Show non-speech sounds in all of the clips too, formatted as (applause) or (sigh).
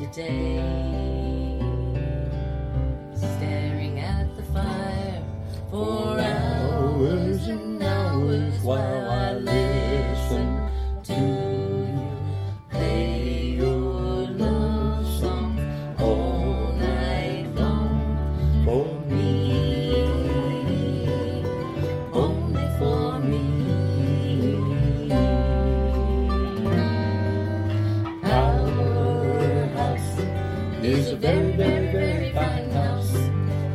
today. Staring at the fire for hours and hours while. Is a very, very, very fine house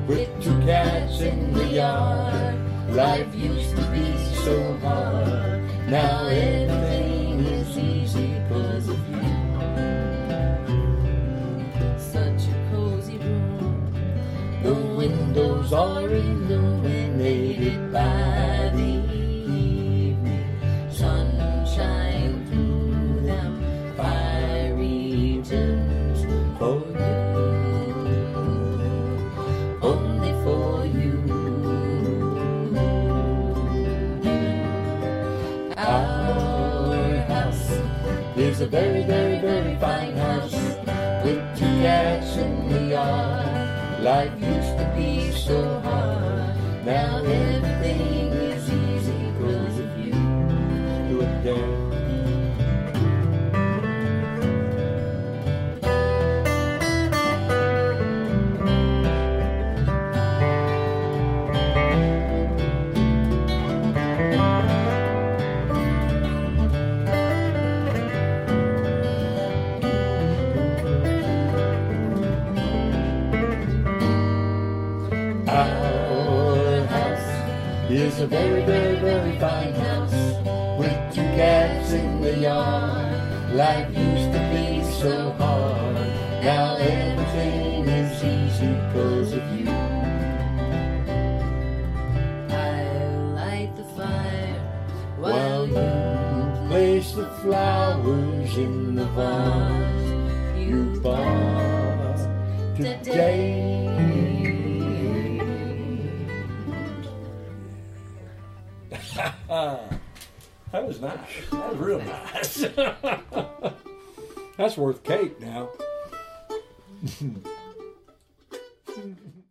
with two cats in the yard. Life used to be so hard. Now everything is easy because of you. Such a cozy room. The windows are illuminated is a very, very, very fine house with two cats in the yard. Life used to be so hard. Now everything is a very, very, very fine house with two cats in the yard. Life used to be so hard. Now everything is easy because of you. I light the fire while you place the flowers in the vase That was nice. That was real nice. (laughs) That's worth cake now. (laughs)